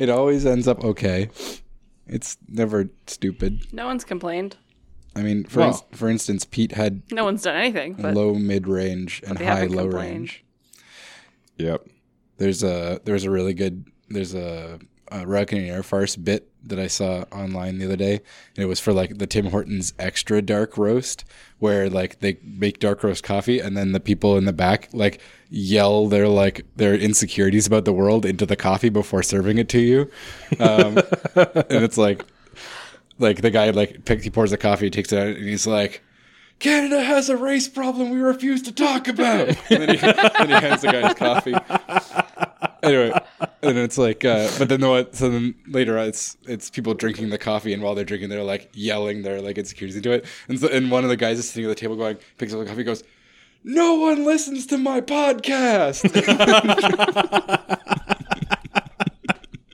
it always ends up okay. It's never stupid. No one's complained. I mean, for Well- ins- for instance, Pete had No one's done anything. But low mid range and they high haven't low complained. range. Yep. There's a there's a really good there's a, a Royal Canadian Air Farce bit that I saw online the other day, and it was for like the Tim Hortons extra dark roast, where like they make dark roast coffee, and then the people in the back like yell their like their insecurities about the world into the coffee before serving it to you, um, and it's like like the guy like pick, he pours the coffee, takes it out, and he's like. Canada has a race problem we refuse to talk about. and then he, then he hands the guy his coffee. Anyway, and it's like, uh, but then what? So then later, on, it's it's people drinking the coffee, and while they're drinking, they're like yelling their like insecurities into it. And so, and one of the guys is sitting at the table, going, picks up the coffee, goes, "No one listens to my podcast."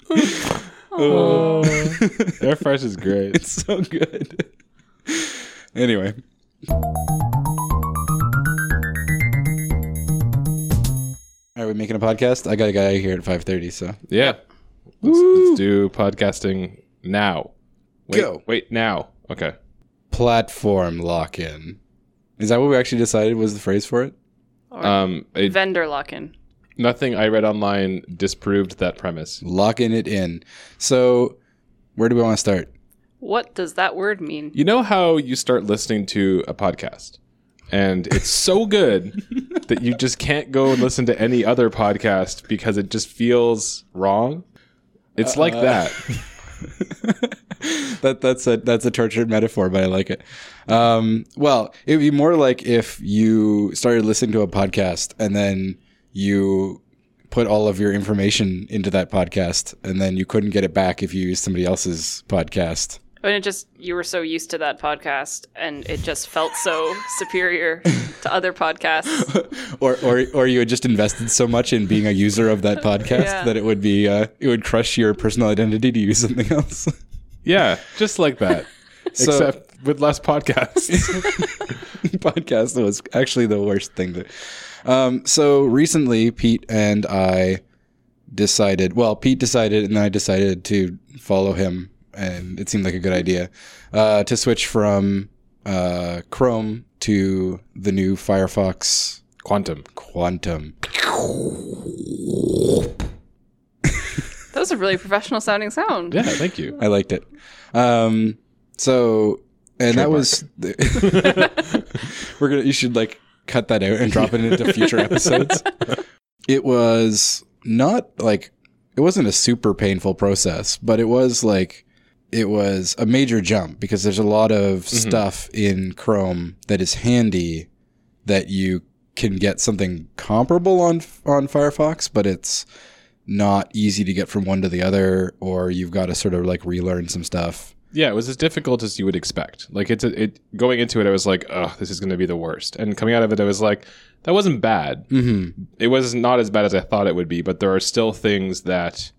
Oh, Air Farce is great. it's so good. anyway, are we making a podcast? I got a guy out here at five thirty. So Yeah. Let's, let's do podcasting now. Wait, Go. Wait, now. Okay. platform lock in. Is that what we actually decided was the phrase for it? Um, it, vendor lock in. nothing I read online disproved that premise. Locking it in. So, where do we want to start? What does that word mean? You know how you start listening to a podcast and it's so good that you just can't go and listen to any other podcast because it just feels wrong? It's like that. that that's a that's a tortured metaphor, but I like it. Um, well, it would be more like if you started listening to a podcast and then you put all of your information into that podcast, and then you couldn't get it back if you used somebody else's podcast. And it just you were so used to that podcast, and it just felt so superior to other podcasts. or, or or you had just invested so much in being a user of that podcast Yeah. that it would be uh, it would crush your personal identity to use something else. Yeah, just like that. So- Except with less podcasts. podcast was actually the worst thing to. Um, so recently, Pete and I decided. Well, Pete decided, and then I decided to follow him, and it seemed like a good idea uh, to switch from uh, Chrome to the new Firefox Quantum. Quantum. That was a really professional sounding sound. Yeah, thank you. I liked it. Um, so, and that was. we're gonna. You should like cut that out and drop it into future episodes. It was not like it wasn't a super painful process, but it was like it was a major jump because there's a lot of stuff in Chrome that is handy that you can get something comparable on on Firefox, but it's not easy to get from one to the other, or you've got to sort of like relearn some stuff. Yeah, it was as difficult as you would expect. Like it's a, it going into it, I was like, "Oh, this is going to be the worst." And coming out of it, I was like, "That wasn't bad. Mm-hmm. It was not as bad as I thought it would be." But there are still things that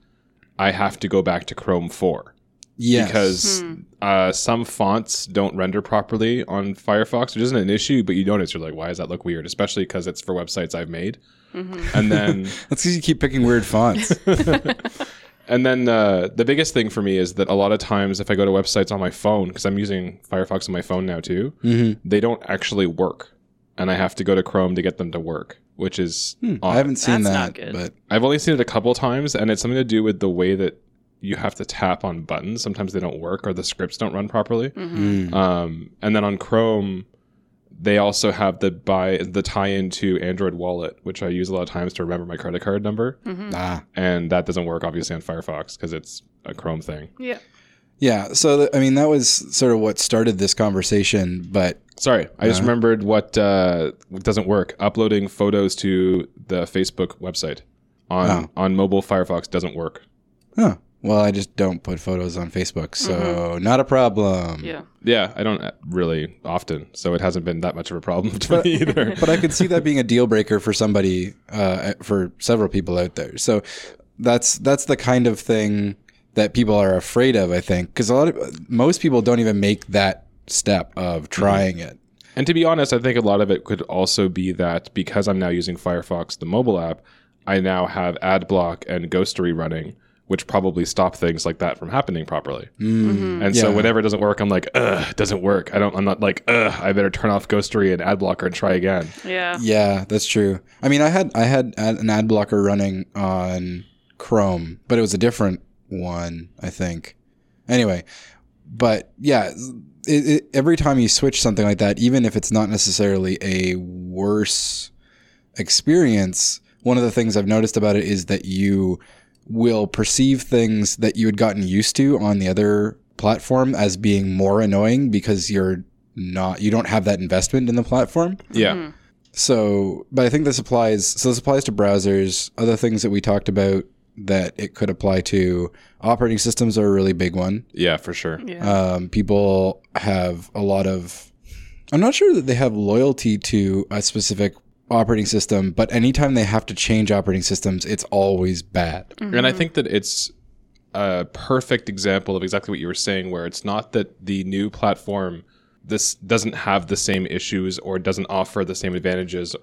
I have to go back to Chrome for Yes. because uh, some fonts don't render properly on Firefox, which isn't an issue, but you notice you're like, "Why does that look weird?" Especially because it's for websites I've made. And then that's because you keep picking weird fonts. And then uh, the biggest thing for me is that a lot of times if I go to websites on my phone, because I'm using Firefox on my phone now too, mm-hmm. they don't actually work. And I have to go to Chrome to get them to work, which is odd. I haven't seen That's that, but I've only seen it a couple times, and it's something to do with the way that you have to tap on buttons. Sometimes they don't work or the scripts don't run properly. Mm-hmm. mm. Um, and then on Chrome, they also have the buy the tie into Android Wallet, which I use a lot of times to remember my credit card number, ah, and that doesn't work obviously on Firefox because it's a Chrome thing. Yeah. yeah. So th- I mean, that was sort of what started this conversation. But Sorry, I just Uh-huh. remembered what uh, doesn't work. Uploading photos to the Facebook website on Oh. on mobile Firefox doesn't work. huh. Well, I just don't put photos on Facebook, so not a problem. Yeah. Yeah, I don't uh, really often, so it hasn't been that much of a problem to me either. But I could see that being a deal breaker for somebody, uh, for several people out there. So that's that's the kind of thing that people are afraid of. I think because a lot of most people don't even make that step of trying it. And to be honest, I think a lot of it could also be that because I'm now using Firefox, the mobile app, I now have AdBlock and Ghostery running, which probably stop things like that from happening properly. Mm, And so yeah. whenever it doesn't work, I'm like, ugh, it doesn't work. I don't. I'm not like, ugh, I better turn off Ghostery and ad blocker and try again. Yeah. Yeah, that's true. I mean, I had I had an ad blocker running on Chrome, but it was a different one, I think. Anyway, but yeah, it, it, every time you switch something like that, even if it's not necessarily a worse experience, one of the things I've noticed about it is that you will perceive things that you had gotten used to on the other platform as being more annoying because you're not you don't have that investment in the platform. Yeah. So, but I think this applies. So this applies to browsers. Other things that we talked about that it could apply to operating systems are a really big one. Yeah, for sure. Yeah. Um, people have a lot of. I'm not sure that they have loyalty to a specific operating system, but anytime they have to change operating systems, it's always bad. And I think that it's a perfect example of exactly what you were saying, where it's not that the new platform this doesn't have the same issues or doesn't offer the same advantages.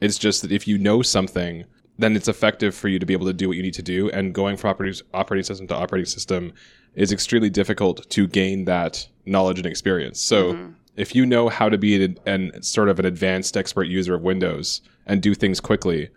It's just that if you know something, then it's effective for you to be able to do what you need to do. And going from operating operating system to operating system is extremely difficult to gain that knowledge and experience. So mm-hmm. If you know how to be an, an sort of an advanced expert user of Windows and do things quickly,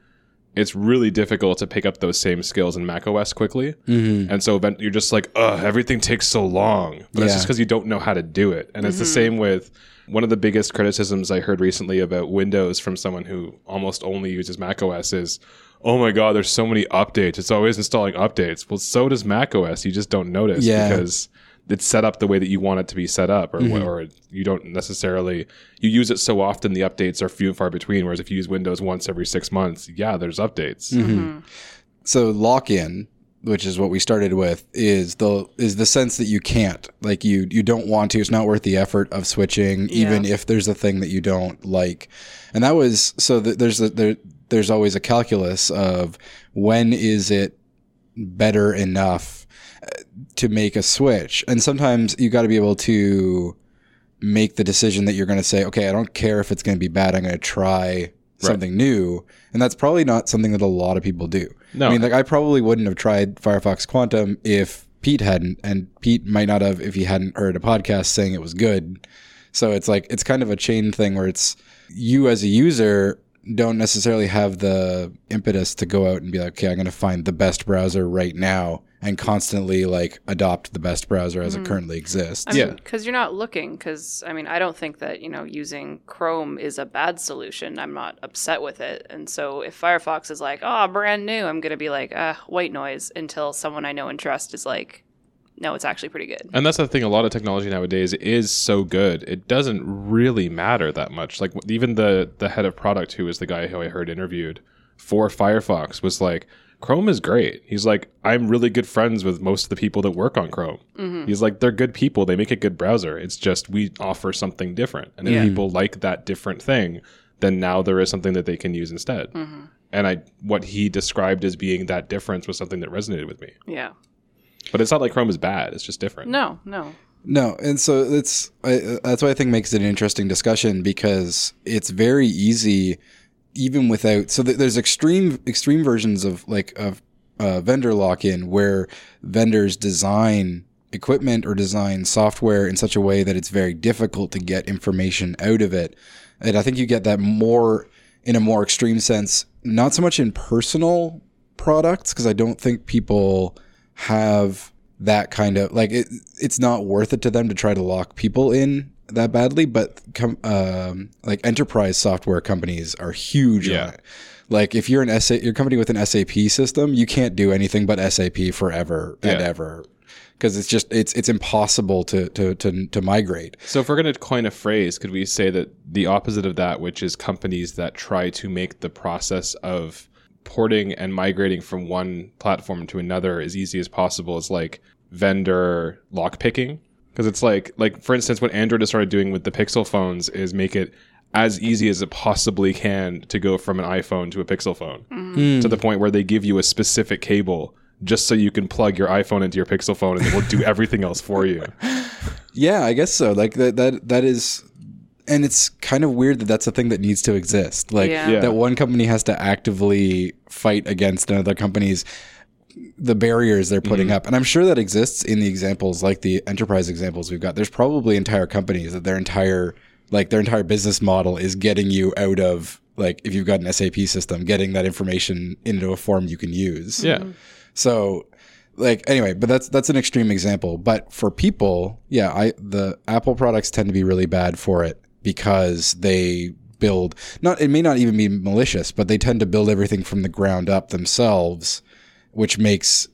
it's really difficult to pick up those same skills in Mac OS quickly. Mm-hmm. And so you're just like, ugh, everything takes so long. But it's just because you don't know how to do it. And it's the same with one of the biggest criticisms I heard recently about Windows from someone who almost only uses Mac OS is, oh my God, there's so many updates. It's always installing updates. Well, so does Mac OS. You just don't notice Yeah. because it's set up the way that you want it to be set up, or, Mm-hmm. or you don't necessarily you use it so often the updates are few and far between. Whereas if you use Windows once every six months, yeah, there's updates. Mm-hmm. So lock in, which is what we started with, is the is the sense that you can't like you you don't want to. It's not worth the effort of switching, even if there's a thing that you don't like. And that was so that there's a, there there's always a calculus of when is it better enough to make a switch, and sometimes you got to be able to make the decision that you're going to say, okay, I don't care if it's going to be bad. I'm going to try something new. And that's probably not something that a lot of people do. No. I mean, like I probably wouldn't have tried Firefox Quantum if Pete hadn't, and Pete might not have if he hadn't heard a podcast saying it was good. So it's like, it's kind of a chain thing where it's you as a user don't necessarily have the impetus to go out and be like, okay, I'm going to find the best browser right now and constantly like adopt the best browser as it currently exists. I Yeah. because you're not looking. Because I mean, I don't think that you know using Chrome is a bad solution. I'm not upset with it. And so if Firefox is like, oh, brand new, I'm gonna be like, ah, white noise until someone I know and trust is like, no, it's actually pretty good. And that's the thing. A lot of technology nowadays is so good. It doesn't really matter that much. Like even the the head of product, who was the guy who I heard interviewed for Firefox, was like, "Chrome is great." He's like, "I'm really good friends with most of the people that work on Chrome." Mm-hmm. He's like, "They're good people. They make a good browser. It's just we offer something different, and if Yeah. people like that different thing, then now there is something that they can use instead." Mm-hmm. And I, what he described as being that difference was something that resonated with me. Yeah. But it's not like Chrome is bad. It's just different. No, no. No, and so it's I, uh, that's why I think makes it an interesting discussion because it's very easy, even without. So th- there's extreme extreme versions of like of uh, vendor lock in where vendors design equipment or design software in such a way that it's very difficult to get information out of it, and I think you get that more in a more extreme sense, not so much in personal products because I don't think people have that kind of like it, it's not worth it to them to try to lock people in that badly but com, um, like enterprise software companies are huge Yeah. on it like if you're an SA, your company with an SAP system you can't do anything but SAP forever and ever because it's just it's it's impossible to to to, to migrate So if we're going to coin a phrase, could we say that the opposite of that, which is companies that try to make the process of porting and migrating from one platform to another as easy as possible, is like vendor lockpicking? Because it's like, like for instance, what Android has started doing with the Pixel phones is make it as easy as it possibly can to go from an iPhone to a Pixel phone, mm. to the point where they give you a specific cable just so you can plug your iPhone into your Pixel phone and it will do everything else for you. Yeah, I guess so. Like that that that is and it's kind of weird that that's a thing that needs to exist. Like Yeah. Yeah. that one company has to actively fight against another company's the barriers they're putting mm-hmm. up. And I'm sure that exists in the examples, like the enterprise examples we've got. There's probably entire companies that their entire like their entire business model is getting you out of like if you've got an SAP system, getting that information into a form you can use. Yeah. Mm-hmm. So like anyway, but that's that's an extreme example. But for people, yeah, I the Apple products tend to be really bad for it because they build not it may not even be malicious, but they tend to build everything from the ground up themselves, which makes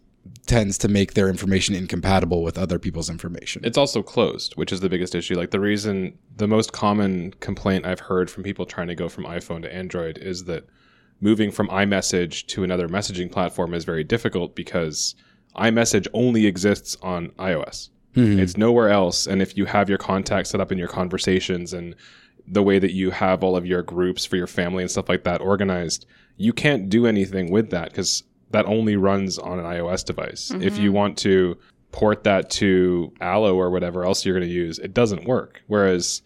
tends to make their information incompatible with other people's information. It's also closed, which is the biggest issue. Like the reason, the most common complaint I've heard from people trying to go from iPhone to Android is that moving from iMessage to another messaging platform is very difficult because iMessage only exists on iOS. Mm-hmm. It's nowhere else. And if you have your contacts set up in your conversations and the way that you have all of your groups for your family and stuff like that organized, you can't do anything with that because that only runs on an iOS device. If you mm-hmm. want to port that to Allo or whatever else you're going to use, it doesn't work. Whereas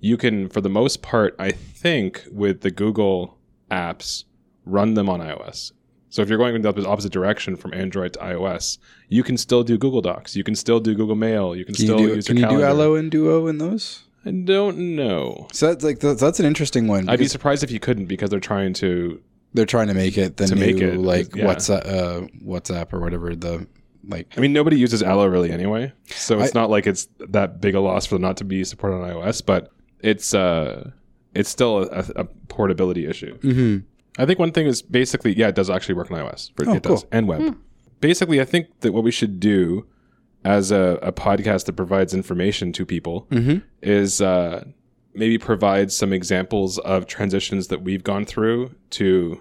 you can, for the most part, I think with the Google apps, run them on iOS. So if you're going in the opposite direction from Android to iOS, you can still do Google Docs. You can still do Google Mail. You can, Can you still do, use can your you do. Allo and Duo in those? I don't know. So that's like that's, that's an interesting one. I'd be surprised if you couldn't because they're trying to. They're trying to make it the To new make it, like yeah. WhatsApp, uh, WhatsApp or whatever the like. I mean, nobody uses Allo really anyway, so it's I- not like it's that big a loss for them not to be supported on iOS. But it's uh, it's still a, a portability issue. Mm-hmm. I think one thing is basically, yeah, it does actually work on iOS. But Oh, it does. And web. Basically, I think that what we should do as a, a podcast that provides information to people Mhm. is uh, maybe provide some examples of transitions that we've gone through to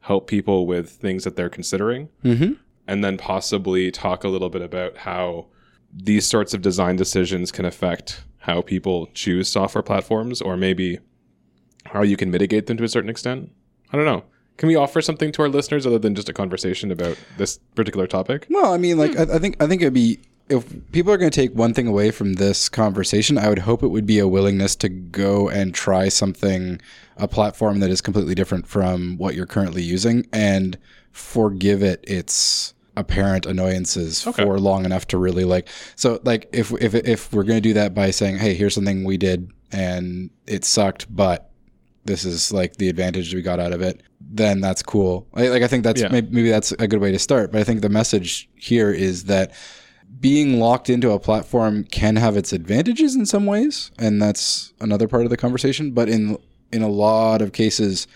help people with things that they're considering. Mm-hmm. And then possibly talk a little bit about how these sorts of design decisions can affect how people choose software platforms or maybe how you can mitigate them to a certain extent. I don't know. Can we offer something to our listeners other than just a conversation about this particular topic? Well, I mean, like I, I think I think it'd be if people are going to take one thing away from this conversation, I would hope it would be a willingness to go and try something, a platform that is completely different from what you're currently using, and forgive it its apparent annoyances Okay. for long enough to really like. So, like, if if if we're going to do that by saying, "Hey, here's something we did and it sucked, but this is like the advantage we got out of it," then that's cool. Like, like I think that's Yeah. maybe, maybe that's a good way to start. But I think the message here is that being locked into a platform can have its advantages in some ways, and that's another part of the conversation. But in in a lot of cases,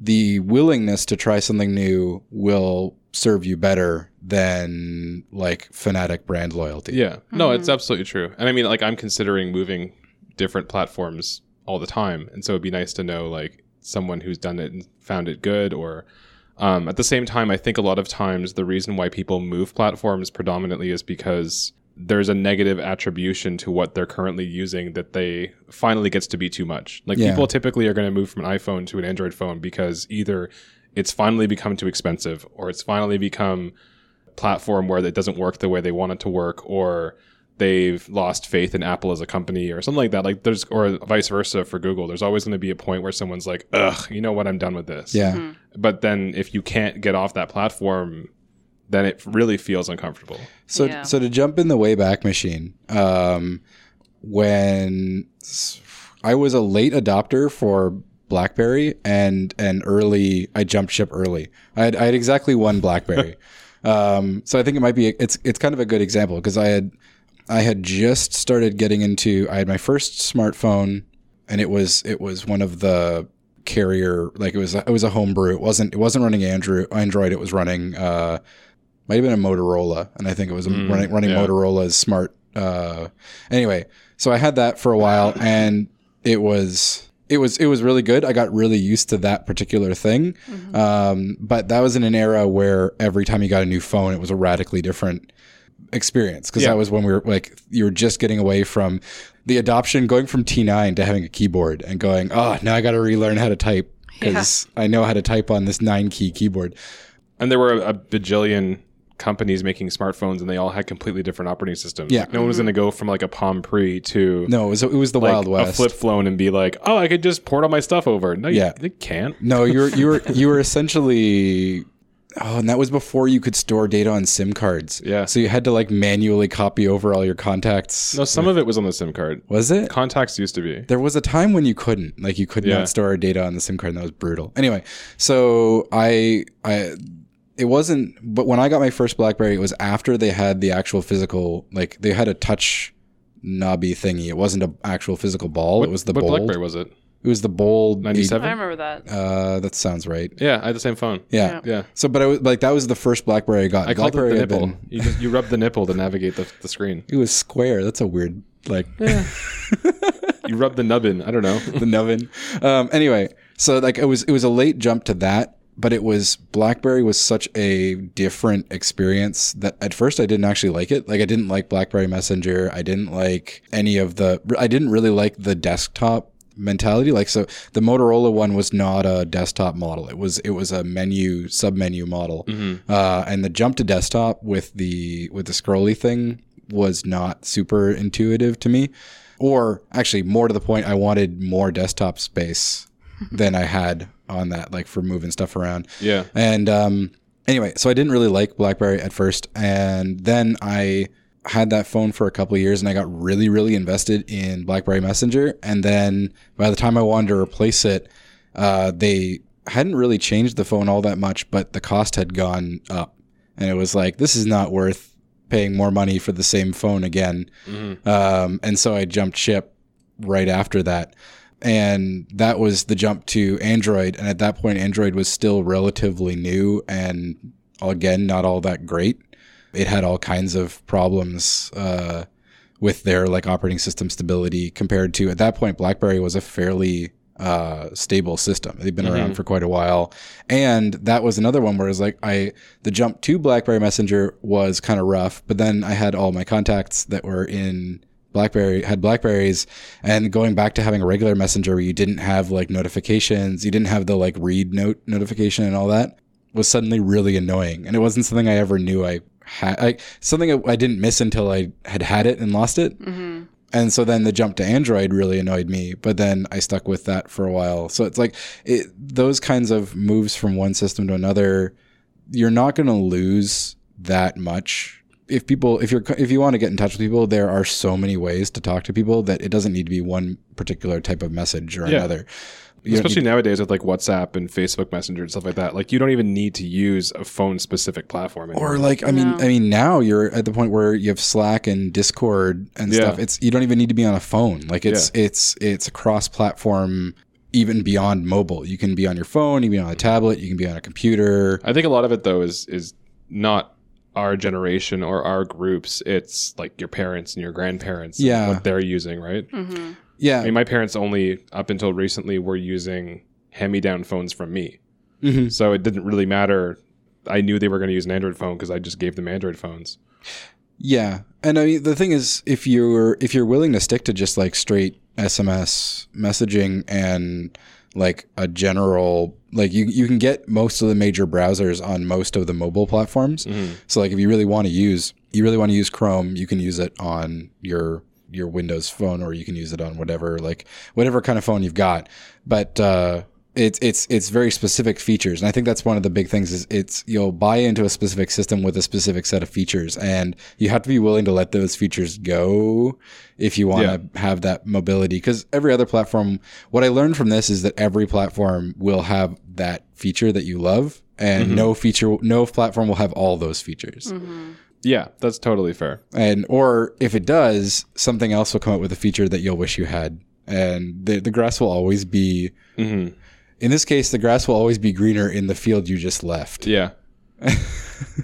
the willingness to try something new will serve you better than like fanatic brand loyalty. Yeah. No, it's mm-hmm. absolutely true. And I mean, like, I'm considering moving different platforms all the time. And so it'd be nice to know, like, someone who's done it and found it good. Or um, at the same time, I think a lot of times the reason why people move platforms predominantly is because there's a negative attribution to what they're currently using that they finally gets to be too much. Like, Yeah. people typically are going to move from an iPhone to an Android phone because either it's finally become too expensive or it's finally become platform where it doesn't work the way they want it to work or they've lost faith in Apple as a company or something like that. Like there's or vice versa for Google. There's always going to be a point where someone's like, "Ugh, you know what? I'm done with this." Yeah. But then if you can't get off that platform, then it really feels uncomfortable. So Yeah. so to jump in the Wayback Machine, um, when I was a late adopter for BlackBerry and and early, I jumped ship early. I had I had exactly one BlackBerry, um, so I think it might be it's it's kind of a good example because I had I had just started getting into I had my first smartphone and it was it was one of the carrier like it was it was a homebrew it wasn't it wasn't running Android Android it was running uh might have been a Motorola, and I think it was running running yeah. Motorola's smart. Uh, anyway, so I had that for a while, and it was it was it was really good. I got really used to that particular thing, um, but that was in an era where every time you got a new phone, it was a radically different experience because Yeah. that was when we were like you were just getting away from the adoption, going from T9 to having a keyboard, and going, oh, now I got to relearn how to type because I know how to type on this nine key keyboard. And there were a bajillion companies making smartphones and they all had completely different operating systems. Yeah. Like, no one was going to go from like a Palm Pre to No, it was it was the like Wild West. a flip phone and be like, "Oh, I could just port all my stuff over." No, Yeah. you, you can't. No, you're you were you were essentially oh, and that was before you could store data on SIM cards. Yeah. So you had to like manually copy over all your contacts. No, some of it was on the SIM card. Was it? Contacts used to be. There was a time when you couldn't, like, you could Yeah. not store data on the SIM card, and that was brutal. Anyway, so I, I, it wasn't, but when I got my first BlackBerry, it was after they had the actual physical, like, they had a touch knobby thingy. It wasn't an actual physical ball. it was the what bold. BlackBerry was it? It was the bold 97? I remember that. Uh, that sounds right. Yeah, I had the same phone. Yeah. Yeah. So, but I was like, that was the first BlackBerry I got. I called it BlackBerry the had nipple. been- You, just, you rub the nipple to navigate the, the screen. it was square. That's a weird, like, You rub the nubbin. I don't know. the nubbin. Um, anyway, so like it was it was a late jump to that, but it was BlackBerry was such a different experience that at first I didn't actually like it. Like I didn't like BlackBerry Messenger. I didn't like any of the. I didn't really like the desktop mentality. Like so, the Motorola one was not a desktop model. It was it was a menu sub menu model, uh, and the jump to desktop with the with the scrolly thing was not super intuitive to me. Or actually, more to the point, I wanted more desktop space than I had on that, like for moving stuff around. Yeah. And um, anyway, so I didn't really like BlackBerry at first, and then I had that phone for a couple of years, and I got really, really invested in BlackBerry Messenger. And then by the time I wanted to replace it, uh, they hadn't really changed the phone all that much, but the cost had gone up, and it was like this is not worth paying more money for the same phone again. Um, and so I jumped ship right after that. And that was the jump to Android. And at that point, Android was still relatively new and again, not all that great. It had all kinds of problems uh, with their like operating system stability compared to at that point, BlackBerry was a fairly uh, stable system. They've been around for quite a while, and that was another one where it was like I the jump to BlackBerry Messenger was kind of rough, but then I had all my contacts that were in BlackBerry had Blackberries, and going back to having a regular messenger where you didn't have like notifications, you didn't have the like read note notification and all that was suddenly really annoying, and it wasn't something I ever knew I had. Like something I I didn't miss until I had had it and lost it. Mm-hmm. And so then the jump to Android really annoyed me, but then I stuck with that for a while. So it's like it, those kinds of moves from one system to another, you're not going to lose that much. If people, if you're, if you want to get in touch with people, there are so many ways to talk to people that it doesn't need to be one particular type of message or Yeah. another. You Especially need- nowadays with like WhatsApp and Facebook Messenger and stuff like that. Like you don't even need to use a phone specific platform anymore. or like, I mean, No. I mean, now you're at the point where you have Slack and Discord and Yeah. stuff. It's you don't even need to be on a phone. Like it's it's it's a cross platform, even beyond mobile. You can be on your phone, you can be on a tablet, you can be on a computer. I think a lot of it though is is not our generation or our groups. It's like your parents and your grandparents. and Yeah. what they're using, right? hmm Yeah, I mean, my parents only up until recently were using hand-me-down phones from me, Mhm. so it didn't really matter. I knew they were going to use an Android phone because I just gave them Android phones. Yeah, and I mean the thing is, if you're if you're willing to stick to just like straight SMS messaging and like a general like you you can get most of the major browsers on most of the mobile platforms. So like if you really want to use you really want to use Chrome, you can use it on your your Windows phone or you can use it on whatever like whatever kind of phone you've got. But uh it's it's it's very specific features, and I think that's one of the big things. Is it's you'll buy into a specific system with a specific set of features, and you have to be willing to let those features go if you want to have that mobility. Because every other platform, what I learned from this is that every platform will have that feature that you love, and no feature, no platform will have all those features. Yeah, that's totally fair. And or if it does, something else will come up with a feature that you'll wish you had, and the the grass will always be. hmm In this case, the grass will always be greener in the field you just left. Yeah.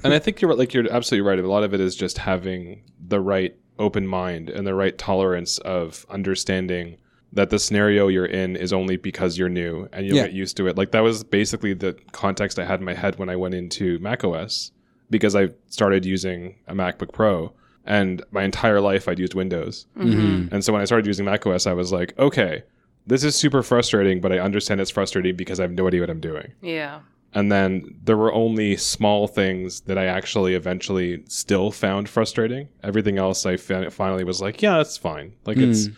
and I think you're like you're absolutely right. A lot of it is just having the right open mind and the right tolerance of understanding that the scenario you're in is only because you're new and you'll Yeah. get used to it. Like that was basically the context I had in my head when I went into macOS because I started using a MacBook Pro and my entire life I'd used Windows. Mm-hmm. And so when I started using macOS, I was like, okay, this is super frustrating, but I understand it's frustrating because I have no idea what I'm doing. Yeah. And then there were only small things that I actually eventually still found frustrating. Everything else I fa- finally was like, yeah, it's fine. Like it's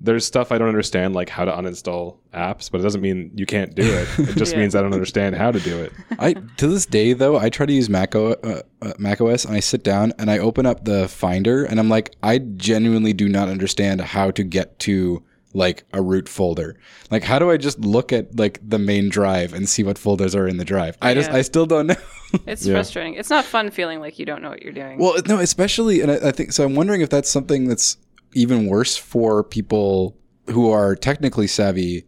there's stuff I don't understand, like how to uninstall apps, but it doesn't mean you can't do it. It just Yeah. means I don't understand how to do it. I to this day though I try to use Mac, o, uh, uh, Mac OS and I sit down and I open up the Finder and I'm like I genuinely do not understand how to get to like a root folder. Like how do I just look at like the main drive and see what folders are in the drive? I just I still don't know. It's Yeah. frustrating. It's not fun feeling like you don't know what you're doing. well, no, especially and I, I think so. I'm wondering if that's something that's even worse for people who are technically savvy.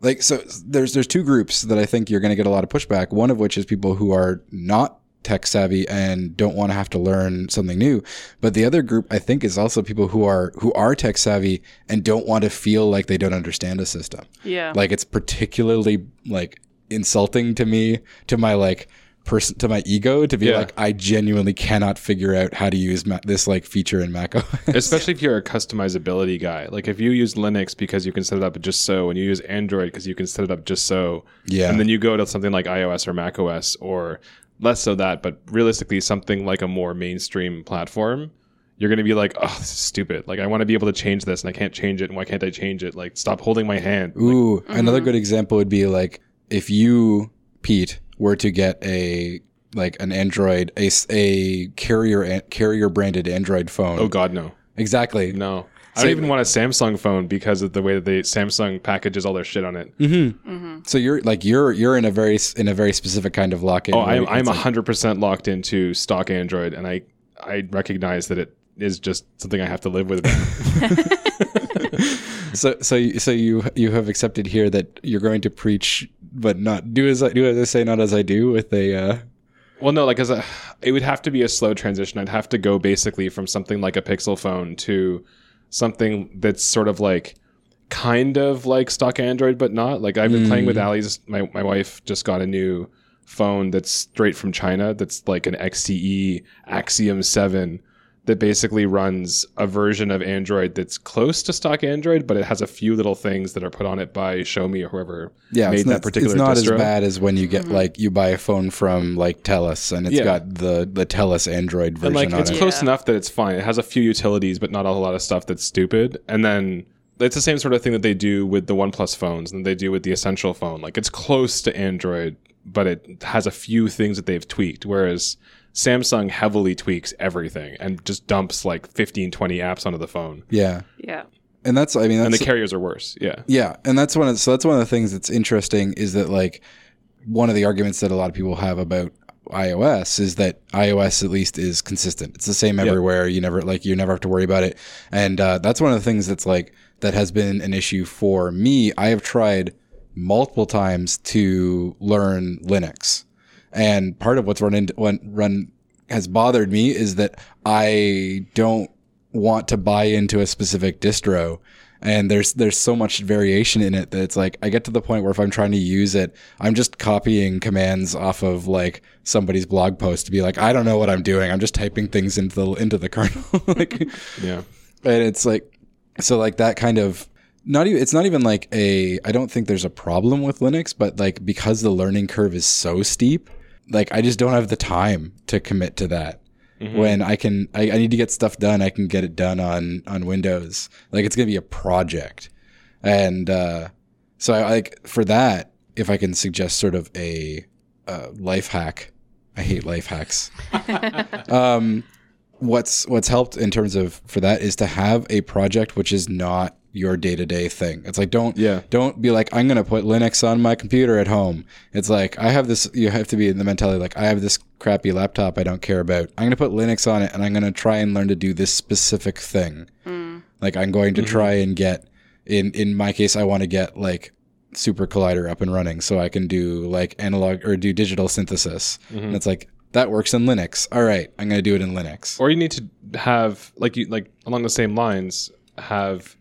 Like so, there's there's two groups that I think you're going to get a lot of pushback. One of which is people who are not tech savvy and don't want to have to learn something new. But the other group I think is also people who are who are tech savvy and don't want to feel like they don't understand a system. yeah. Like it's particularly like insulting to me to my like person to my ego to be Yeah. like I genuinely cannot figure out how to use ma- this like feature in Mac OS. Especially if you're a customizability guy. Like if you use Linux because you can set it up just so, and you use Android because you can set it up just so, Yeah. and then you go to something like iOS or Mac OS or less so that, but realistically something like a more mainstream platform, you're going to be like, oh, this is stupid. Like I want to be able to change this and I can't change it. And why can't I change it? Like stop holding my hand. Like, Ooh, another mm-hmm. good example would be like if you Pete were to get a like an Android a, a carrier carrier branded Android phone. oh God, no, exactly. no. I don't even want a Samsung phone because of the way that they Samsung packages all their shit on it. Mm-hmm. Mm-hmm. So you're like you're you're in a very in a very specific kind of lock in. Oh, I'm I'm hundred percent locked into stock Android, and I I recognize that it is just something I have to live with. So so you, so you you have accepted here that you're going to preach, but not do as I do as I say, not as I do. With a uh, well, no, like as a, it would have to be a slow transition. I'd have to go basically from something like a Pixel phone to something that's sort of like kind of like stock Android, but not. Like I've been playing with Ali's. My my wife just got a new phone that's straight from China. That's like an ZTE Axon Seven. That basically runs a version of Android that's close to stock Android, but it has a few little things that are put on it by Xiaomi or whoever yeah, made it's that not, particular it's not distro. as bad as when you get mm-hmm. like you buy a phone from like Telus and it's Yeah. got the the Telus Android version and like on it's it. close Yeah. enough that it's fine. It has a few utilities, but not a whole lot of stuff that's stupid. And then it's the same sort of thing that they do with the OnePlus phones and they do with the Essential phone. Like it's close to Android, but it has a few things that they've tweaked. Whereas Samsung heavily tweaks everything and just dumps like 15, 20 apps onto the phone. yeah, yeah. and that's I mean And the carriers are worse. Yeah. Yeah, and that's one of so that's one of the things that's interesting is that like one of the arguments that a lot of people have about iOS is that iOS at least is consistent. It's the same everywhere. You never like you never have to worry about it, and uh, that's one of the things that's like that has been an issue for me. I have tried multiple times to learn Linux, and part of what's run into when run has bothered me is that I don't want to buy into a specific distro and there's there's so much variation in it that it's like I get to the point where if I'm trying to use it, I'm just copying commands off of like somebody's blog post to be like, I don't know what I'm doing. I'm just typing things into the into the kernel. like Yeah. and it's like so like that kind of not even it's not even like a I don't think there's a problem with Linux, but like because the learning curve is so steep, like I just don't have the time to commit to that. When I can I, I need to get stuff done, I can get it done on on Windows. Like it's gonna be a project. And uh so I like for that, if I can suggest sort of a uh, life hack. I hate life hacks um, what's what's helped in terms of for that is to have a project which is not your day to day thing. It's like don't Yeah. don't be like I'm gonna put Linux on my computer at home. It's like I have this. You have to be in the mentality like I have this crappy laptop I don't care about. I'm gonna put Linux on it and I'm gonna try and learn to do this specific thing. Mm. Like I'm going to mm-hmm. try and get in in my case I want to get like Super Collider up and running so I can do like analog or do digital synthesis. Mm-hmm. And it's like that works in Linux. All right, I'm going to do it in Linux. or you need to have like you like along the same lines have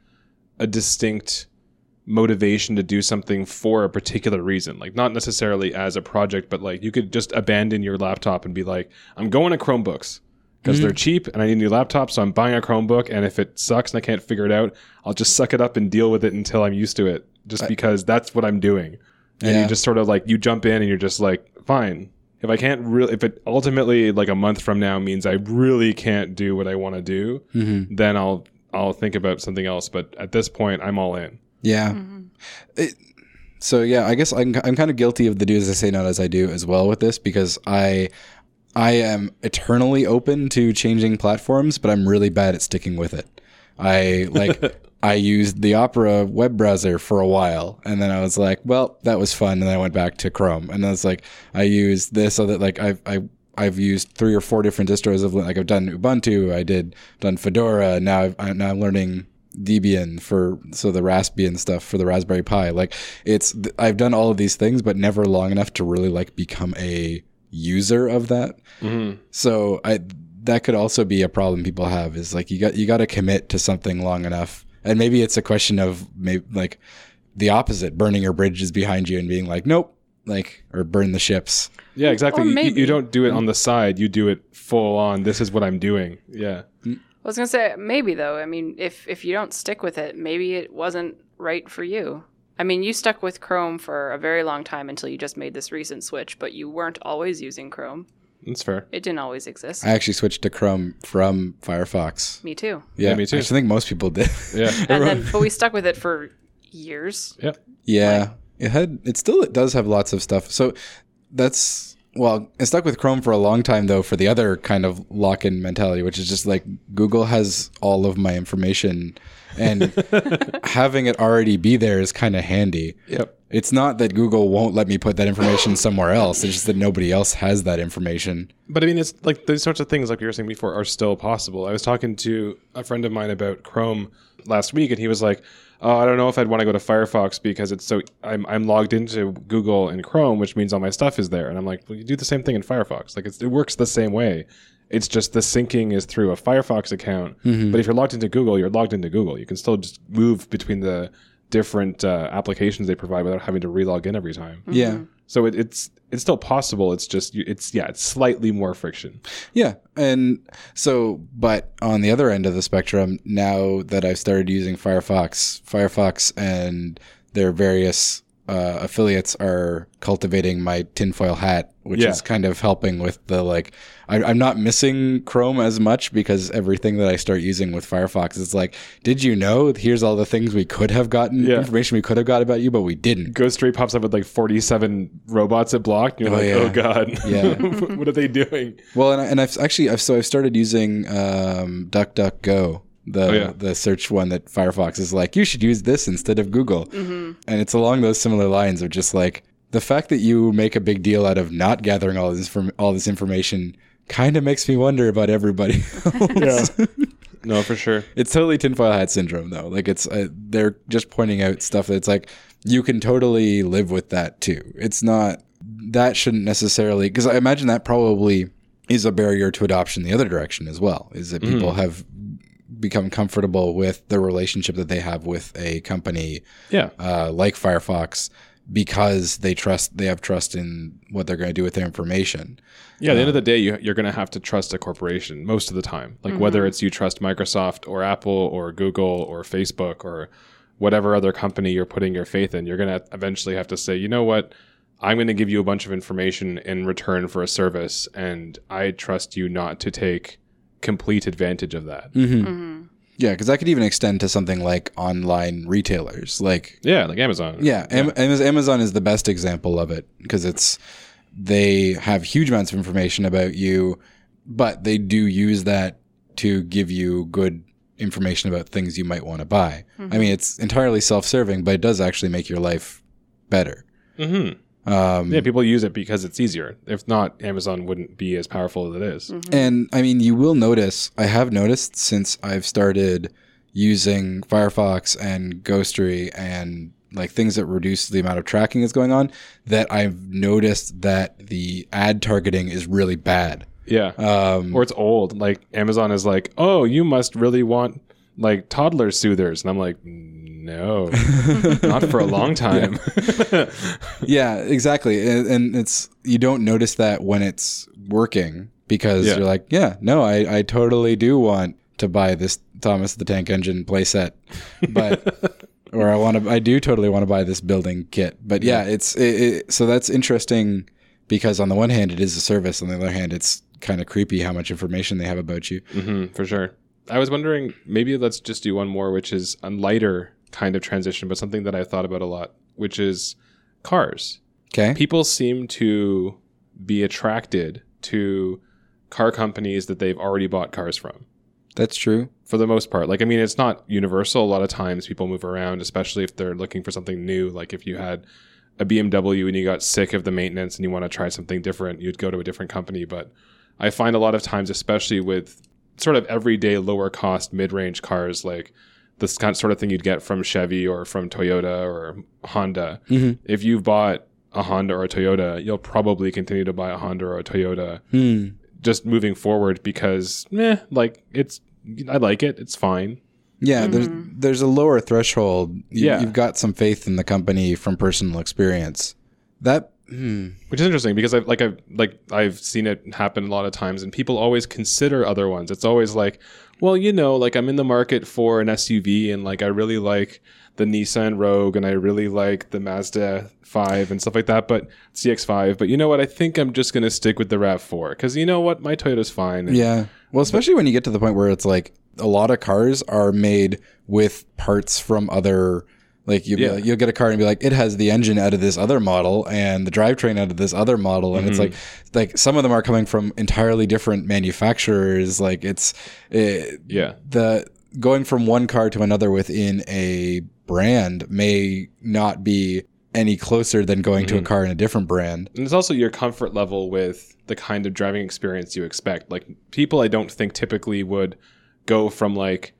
a distinct motivation to do something for a particular reason like not necessarily as a project but like you could just abandon your laptop and be like i'm going to chromebooks because they're mm-hmm. cheap and i need a new laptop so i'm buying a chromebook and if it sucks and i can't figure it out i'll just suck it up and deal with it until i'm used to it just because that's what i'm doing. And Yeah. you just sort of like you jump in and you're just like fine. If i can't really if it ultimately like a month from now means i really can't do what i want to do mm-hmm. then i'll I'll think about something else. But at this point, I'm all in. Yeah. Mm-hmm. It, so yeah, I guess I'm I'm kind of guilty of the do as I say, not as I do as well with this because I I am eternally open to changing platforms, but I'm really bad at sticking with it. I like I used the Opera web browser for a while, and then I was like, well, that was fun, and then I went back to Chrome, and then it's like I used this so that like I've I. I've used three or four different distros of like I've done Ubuntu, I did done Fedora. Now I've, I'm now learning Debian for so the Raspbian stuff for the Raspberry Pi. Like it's I've done all of these things, but never long enough to really like become a user of that. Mm-hmm. So I that could also be a problem people have is like you got you got to commit to something long enough, and maybe it's a question of maybe like the opposite, burning your bridges behind you and being like, nope, like or burn the ships. Yeah, exactly. Or You- You, you don't do it mm. on the side. You do it full on. This is what I'm doing. Yeah. Mm. I was gonna say maybe though. I mean, if if you don't stick with it, maybe it wasn't right for you. I mean, you stuck with Chrome for a very long time until you just made this recent switch, but you weren't always using Chrome. That's fair. It didn't always exist. I actually switched to Chrome from Firefox. Me too. Yeah, me too. I think most people did. Yeah. And then, but we stuck with it for years. yeah. Yeah, it had it still it does have lots of stuff. So that's well, it stuck with Chrome for a long time though for the other kind of lock-in mentality, which is just like Google has all of my information and having it already be there is kind of handy. Yep. It's not that Google won't let me put that information somewhere else. It's just that nobody else has that information. But I mean, it's like those sorts of things, like you were saying before, are still possible. I was talking to a friend of mine about Chrome last week, and he was like, "Oh, I don't know if I'd want to go to Firefox because it's so I'm I'm logged into Google and Chrome, which means all my stuff is there." And I'm like, "Well, you do the same thing in Firefox. Like it's, it works the same way. It's just the syncing is through a Firefox account. Mm-hmm. But if you're logged into Google, you're logged into Google. You can still just move between the different uh, applications they provide without having to relog in every time. Yeah. Mm-hmm. So it, it's it's still possible. It's just it's yeah, it's slightly more friction. Yeah. And so, but on the other end of the spectrum, now that I've started using Firefox, Firefox and their various uh, affiliates are cultivating my tinfoil hat, which Yeah. is kind of helping with the like, I, I'm not missing Chrome as much because everything that I start using with Firefox is like, did you know? Here's all the things we could have gotten, Yeah. information we could have got about you, but we didn't. Ghostery pops up with like 47 robots it blocked. And you're Oh, like, yeah. oh god, Yeah. what are they doing? Well, and, I, and I've actually I've so I've started using um, DuckDuckGo, the Oh, yeah. the search one that Firefox is like you should use this instead of Google, and it's along those similar lines of just like the fact that you make a big deal out of not gathering all this from all this information kind of makes me wonder about everybody. else. Yeah, no, for sure. It's totally tinfoil hat syndrome though. Like it's uh, they're just pointing out stuff that's like you can totally live with that too. It's not that shouldn't necessarily because I imagine that probably is a barrier to adoption the other direction as well. Is that people have become comfortable with the relationship that they have with a company Yeah, uh, like Firefox because they trust they have trust in what they're going to do with their information. yeah. At the end of um, the day, you, you're going to have to trust a corporation most of the time. Like mm-hmm. whether it's you trust Microsoft or Apple or Google or Facebook or whatever other company you're putting your faith in, you're going to eventually have to say, you know what. I'm going to give you a bunch of information in return for a service, and I trust you not to take complete advantage of that. Mm-hmm. Mm-hmm. Yeah, because that could even extend to something like online retailers, like Yeah, like Amazon. Yeah, Am- Am- Amazon is the best example of it because it's they have huge amounts of information about you, but they do use that to give you good information about things you might want to buy. I mean, it's entirely self-serving, but it does actually make your life better. hmm Um, Yeah, people use it because it's easier. If not, Amazon wouldn't be as powerful as it is. And I mean, you will notice, I have noticed since I've started using Firefox and Ghostery and like things that reduce the amount of tracking that's going on, that I've noticed that the ad targeting is really bad. Yeah. Um, or it's old. Like Amazon is like, oh, you must really want like toddler soothers. And I'm like, no, not for a long time. yeah, exactly. And, and it's, you don't notice that when it's working because Yeah. you're like, yeah, no, I, I totally do want to buy this Thomas the Tank Engine playset, but or I want to, I do totally want to buy this building kit. But yeah, it's it, it, so that's interesting because on the one hand it is a service, on the other hand it's kind of creepy how much information they have about you. hmm for sure. I was wondering maybe let's just do one more, which is a lighter kind of transition, but something that I've thought about a lot, which is cars. Okay. People seem to be attracted to car companies that they've already bought cars from That's true. for the most part. Like, I mean, it's not universal. A lot of times people move around, especially if they're looking for something new. Like, if you had a BMW and you got sick of the maintenance and you want to try something different, you'd go to a different company. But I find a lot of times, especially with sort of everyday lower cost mid range cars, like this kind of sort of thing you'd get from Chevy or from Toyota or Honda. Mhm. If you've bought a Honda or a Toyota, you'll probably continue to buy a Honda or a Toyota Hmm. just moving forward because, meh, like it's, I like it. It's fine. Yeah, there's there's a lower threshold. You, Yeah. you've got some faith in the company from personal experience. That hmm, which is interesting because I've like I've like I've seen it happen a lot of times, and people always consider other ones. It's always like, well, you know, like I'm in the market for an SUV, and like I really like the Nissan Rogue, and I really like the Mazda Five and stuff like that, but CX-5. But you know what? I think I'm just gonna stick with the Rav4 because you know what, my Toyota's fine. And- yeah. Well, especially when you get to the point where it's like a lot of cars are made with parts from other. Like you, Yeah. you'll get a car and be like, it has the engine out of this other model and the drivetrain out of this other model, and it's mm-hmm. like, like some of them are coming from entirely different manufacturers. Like it's, it, yeah, the going from one car to another within a brand may not be any closer than going to a mm-hmm. car in a different brand. And it's also your comfort level with the kind of driving experience you expect. Like people I don't think typically would go from like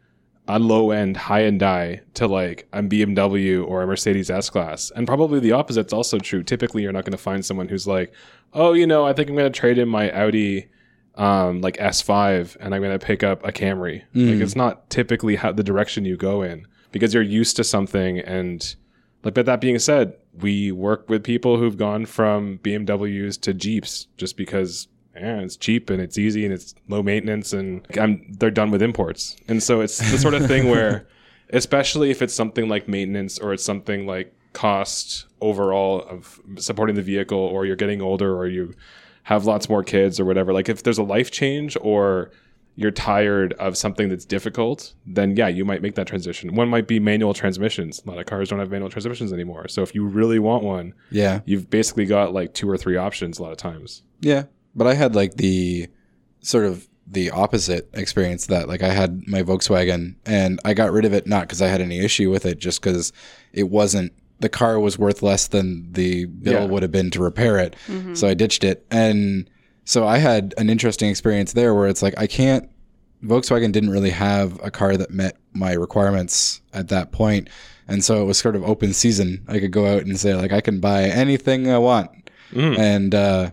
a low end, Hyundai to like a BMW or a Mercedes S Class. And probably the opposite's also true. Typically you're not going to find someone who's like, oh, you know, I think I'm going to trade in my Audi um, like S5 and I'm going to pick up a Camry. Like it's not typically how the direction you go in because you're used to something and like, but that being said, we work with people who've gone from BMWs to Jeeps just because yeah, it's cheap and it's easy and it's low maintenance and I'm, they're done with imports. And so it's the sort of thing where, especially if it's something like maintenance or it's something like cost overall of supporting the vehicle or you're getting older or you have lots more kids or whatever, like if there's a life change or you're tired of something that's difficult, then yeah, you might make that transition. One might be manual transmissions. A lot of cars don't have manual transmissions anymore. So if you really want one, Yeah. you've basically got like two or three options a lot of times. Yeah. But I had like the sort of the opposite experience that like I had my Volkswagen and I got rid of it not because I had any issue with it, just because it wasn't the car was worth less than the bill Yeah. would have been to repair it. So I ditched it. And so I had an interesting experience there where it's like I can't Volkswagen didn't really have a car that met my requirements at that point. And so it was sort of open season. I could go out and say like I can buy anything I want. Mm. And uh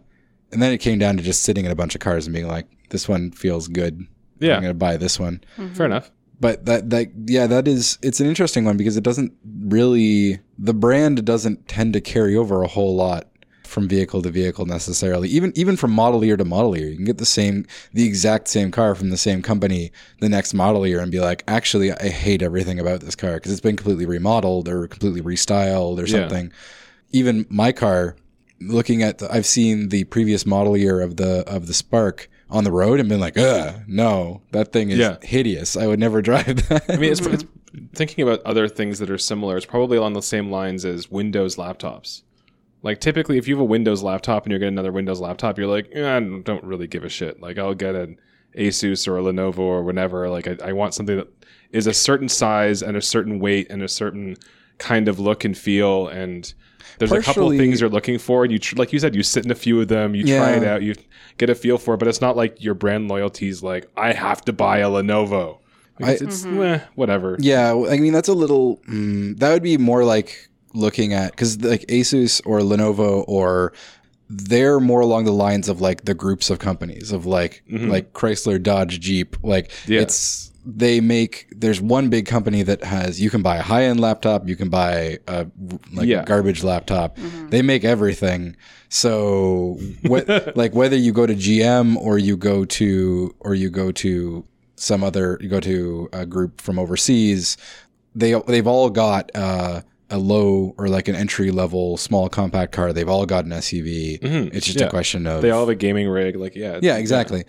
and then it came down to just sitting in a bunch of cars and being like, this one feels good. Yeah. I'm gonna buy this one. Mm-hmm. Fair enough. But that that yeah, that is it's an interesting one because it doesn't really the brand doesn't tend to carry over a whole lot from vehicle to vehicle necessarily. Even even from model year to model year. You can get the same the exact same car from the same company the next model year and be like, actually I hate everything about this car because it's been completely remodeled or completely restyled or Yeah. something. Even my car looking at the, I've seen the previous model year of the of the Spark on the road and been like, ugh, no, that thing is Yeah. hideous. I would never drive that. I mean, it's, it's thinking about other things that are similar. It's probably along the same lines as Windows laptops. Like typically, if you have a Windows laptop and you get another Windows laptop, you're like, eh, I don't really give a shit. Like I'll get an Asus or a Lenovo or whatever. Like I, I want something that is a certain size and a certain weight and a certain kind of look and feel and there's a couple of things you're looking for and you tr- like you said you sit in a few of them you try it out you get a feel for it but it's not like your brand loyalty is like i have to buy a lenovo because it's eh, whatever Yeah, I mean that's a little. Mm, that would be more like looking at because like Asus or Lenovo or they're more along the lines of like the groups of companies of like like Chrysler, Dodge, Jeep. Like Yeah. it's they make there's one big company that has you can buy a high end laptop, you can buy a like Yeah. garbage laptop. They make everything. So what like whether you go to GM or you go to or you go to some other you go to a group from overseas, they they've all got uh, a low or like an entry level small compact car. They've all got an SUV. It's just Yeah. a question of they all have a gaming rig like yeah yeah, exactly.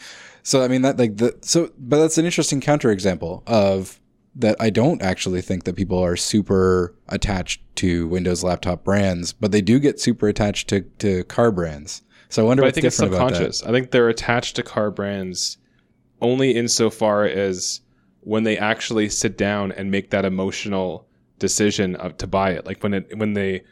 So I mean that like the so but that's an interesting counterexample of that I don't actually think that people are super attached to Windows laptop brands, but they do get super attached to, to car brands. So I wonder But I what's think it's different about that. subconscious. I think they're attached to car brands only insofar as when they actually sit down and make that emotional decision of, to buy it. Like when it when they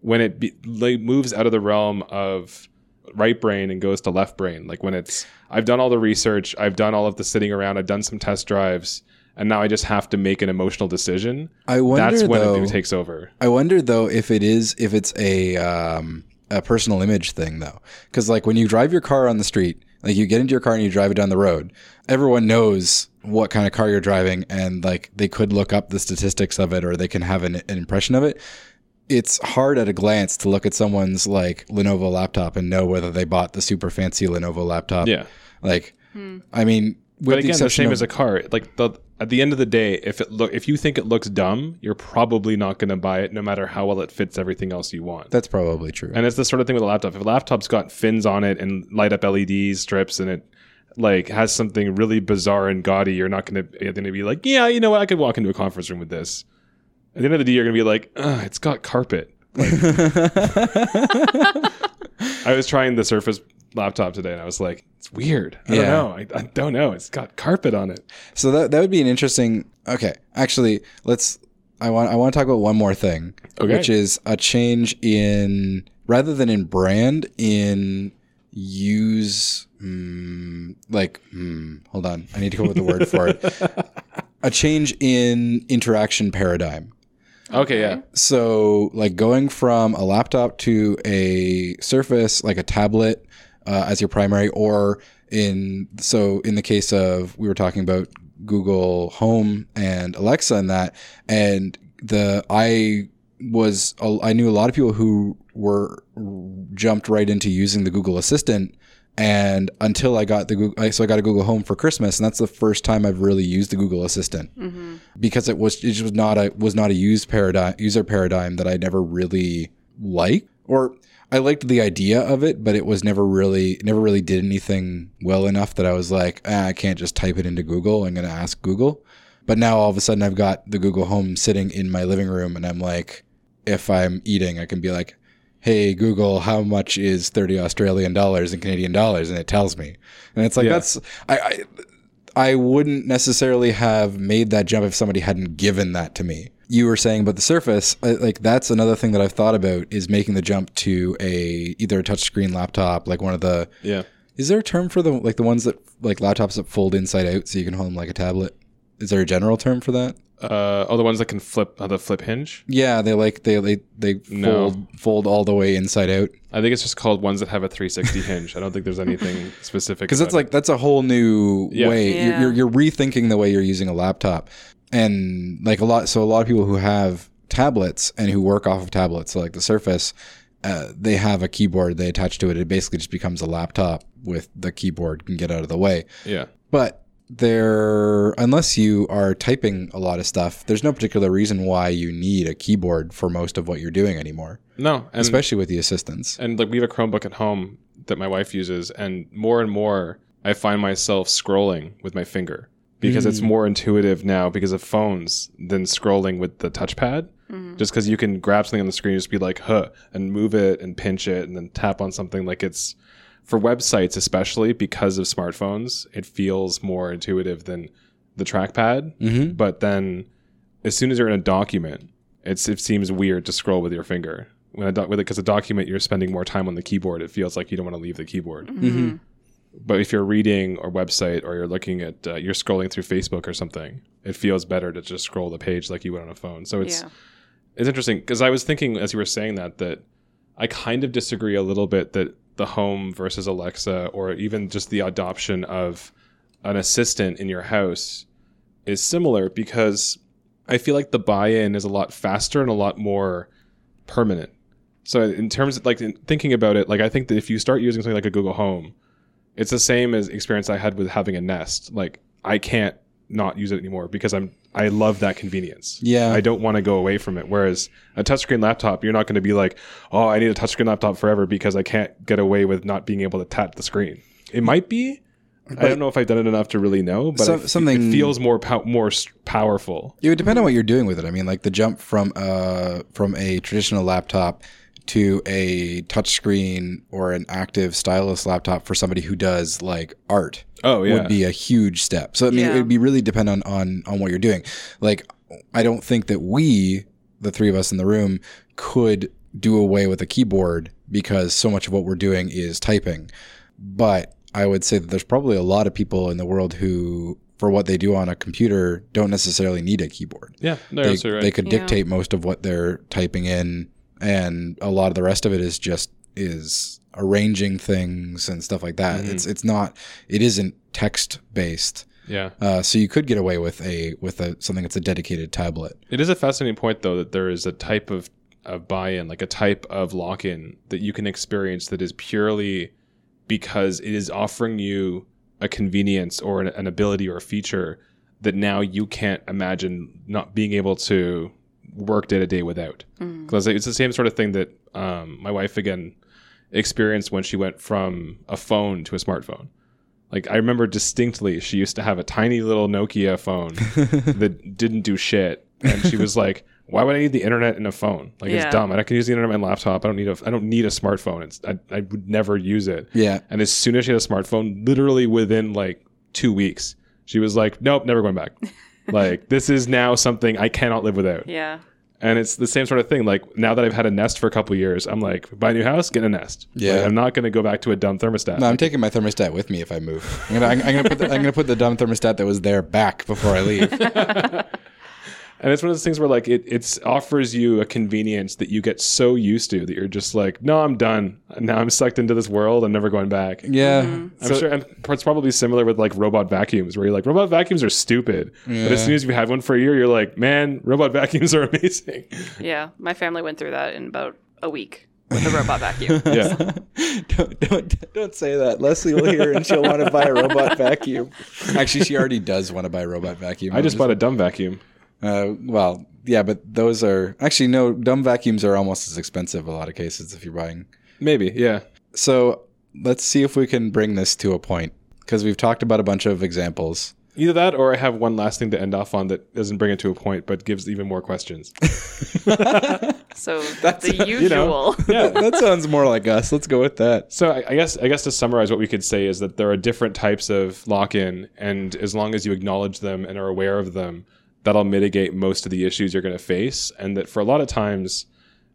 when it be, like moves out of the realm of right brain and goes to left brain. Like when it's I've done all the research, I've done all of the sitting around, I've done some test drives, and now I just have to make an emotional decision. I wonder That's when though, it takes over. I wonder though if it is if it's a um, a personal image thing though, because like when you drive your car on the street, like you get into your car and you drive it down the road, everyone knows what kind of car you're driving, and like they could look up the statistics of it or they can have an, an impression of it. It's hard at a glance to look at someone's like Lenovo laptop and know whether they bought the super fancy Lenovo laptop. Yeah. Like, hmm. I mean, with But again, the, exception same of- as a car. Like the at the end of the day, if it look if you think it looks dumb, you're probably not going to buy it, no matter how well it fits everything else you want. that's probably true. and it's the sort of thing with a laptop. If a laptop's got fins on it and light up LED strips, and it like has something really bizarre and gaudy, you're not going to going to be like, yeah, you know what, I could walk into a conference room with this. At the end of the day, you're going to be like, Ugh, it's got carpet. Like, I was trying the Surface laptop today, and I was like, it's weird. I Yeah. don't know. I, I don't know. It's got carpet on it. So that that would be an interesting. Okay, actually, let's. I want I want to talk about one more thing, Okay. which is a change in rather than in brand in use. Mm, like, mm, hold on, I need to come up with the word for it. A change in interaction paradigm. Okay, yeah. So, like going from a laptop to a Surface, like a tablet, uh, as your primary, or in so in the case of we were talking about Google Home and Alexa and that, and the I was I knew a lot of people who were jumped right into using the Google Assistant. And until I got the Google, so I got a Google Home for Christmas, and that's the first time I've really used the Google Assistant because it was it just was not a was not a used paradigm user paradigm that I never really liked or I liked the idea of it, but it was never really never really did anything well enough that I was like, ah, I can't just type it into Google. I'm gonna ask Google. But now all of a sudden I've got the Google Home sitting in my living room, and I'm like, if I'm eating, I can be like, Hey Google, how much is thirty Australian dollars in Canadian dollars? And it tells me, and it's like Yeah. that's I, I I wouldn't necessarily have made that jump if somebody hadn't given that to me. You were saying about the Surface, I- like that's another thing that I've thought about is making the jump to a either a touchscreen laptop, like one of the. Yeah. Is there a term for the like the ones that like laptops that fold inside out so you can hold them like a tablet? Is there a general term for that? Uh, oh, the ones that can flip, uh, the flip hinge. Yeah, they like they they they No. fold fold all the way inside out I think it's just called ones that have a 360 hinge. I don't think there's anything specific. because that's about like that's a whole new Yeah. way Yeah. You're, you're you're rethinking the way you're using a laptop and like a lot so a lot of people who have tablets and who work off of tablets so like the surface uh, they have a keyboard they attach to it it basically just becomes a laptop with the keyboard can get out of the way it. yeah. but there unless you are typing a lot of stuff there's no particular reason why you need a keyboard for most of what you're doing anymore No, and especially with the assistants and like we have a Chromebook at home that my wife uses, and more and more I find myself scrolling with my finger because it's mm. more intuitive now because of phones than scrolling with the touchpad. Mm-hmm. Just because you can grab something on the screen, just be like, huh, and move it and pinch it and then tap on something. Like it's for websites, especially because of smartphones, it feels more intuitive than the trackpad. mm-hmm. But then as soon as you're in a document, it's it seems weird to scroll with your finger. When a doc, with it because a document you're spending more time on the keyboard, it feels like you don't want to leave the keyboard. Mm-hmm. But if you're reading or website or you're looking at uh, you're scrolling through Facebook or something, it feels better to just scroll the page like you would on a phone. So it's yeah. it's interesting because I was thinking as you were saying that that I kind of disagree a little bit that the home versus Alexa or even just the adoption of an assistant in your house is similar because I feel like the buy-in is a lot faster and a lot more permanent. So in terms of like in thinking about it, like I think that if you start using something like a Google Home, it's the same as experience I had with having a Nest. Like I can't not use it anymore because I'm I love that convenience. Yeah. I don't want to go away from it. Whereas a touchscreen laptop, you're not going to be like, oh, I need a touchscreen laptop forever because I can't get away with not being able to tap the screen. It might be, I don't know if I've done it enough to really know, but So- I f- something- it feels more pow- more powerful. It would depend on what you're doing with it. I mean, like the jump from uh from a traditional laptop to a touchscreen or an active stylus laptop for somebody who does like art Oh yeah, would be a huge step. So I mean, Yeah. it would be really dependent on on what you're doing. Like, I don't think that we, the three of us in the room, could do away with a keyboard because so much of what we're doing is typing. But I would say that there's probably a lot of people in the world who, for what they do on a computer, don't necessarily need a keyboard. yeah. No, They, right. they could Yeah. dictate most of what they're typing in, and a lot of the rest of it is just is arranging things and stuff like that. Mm-hmm. It's it's not it isn't text based. yeah. Uh, so you could get away with a with a something that's a dedicated tablet. It is a fascinating point, though, that there is a type of, of buy in, like a type of lock in that you can experience that is purely because it is offering you a convenience or an, an ability or a feature that now you can't imagine not being able to work day to day without. Because it's the same sort of thing that um, my wife, again, experienced when she went from a phone to a smartphone. Like I remember distinctly, she used to have a tiny little Nokia phone that didn't do shit, and she was like, "Why would I need the internet in a phone? Like Yeah. it's dumb. I can use the internet on my laptop. I don't need a. I don't need a smartphone. It's I, I would never use it." Yeah. And as soon as she had a smartphone, literally within like two weeks, she was like, "Nope, never going back." like this is now something I cannot live without. Yeah. And it's the same sort of thing. Like now that I've had a Nest for a couple years, I'm like, buy a new house, get a Nest. Yeah. Like, I'm not going to go back to a dumb thermostat. No, I'm taking my thermostat with me if I move. I'm gonna I'm, I'm gonna put the, I'm gonna put the dumb thermostat that was there back before I leave. And it's one of those things where like it it's offers you a convenience that you get so used to that you're just like, no, I'm done. Now I'm sucked into this world. I'm never going back. Yeah. Mm-hmm. I'm sure and it's probably similar with like robot vacuums, where you're like, robot vacuums are stupid. But as soon as you have one for a year, you're like, man, robot vacuums are amazing. Yeah. My family went through that in about a week with a robot vacuum. yeah. don't, don't don't say that. Leslie will hear and she'll want to buy a robot vacuum. Actually, she already does want to buy a robot vacuum. I just bought a dumb vacuum. Uh, well, yeah, but those are actually no dumb vacuums are almost as expensive a lot of cases if you're buying. Maybe, yeah. So let's see if we can bring this to a point because we've talked about a bunch of examples. Either that or I have one last thing to end off on that doesn't bring it to a point but gives even more questions. So that's the usual. know. Yeah, that sounds more like us. Let's go with that. So I, I guess I guess to summarize what we could say is that there are different types of lock-in, and as long as you acknowledge them and are aware of them, that'll mitigate most of the issues you're going to face. And that for a lot of times,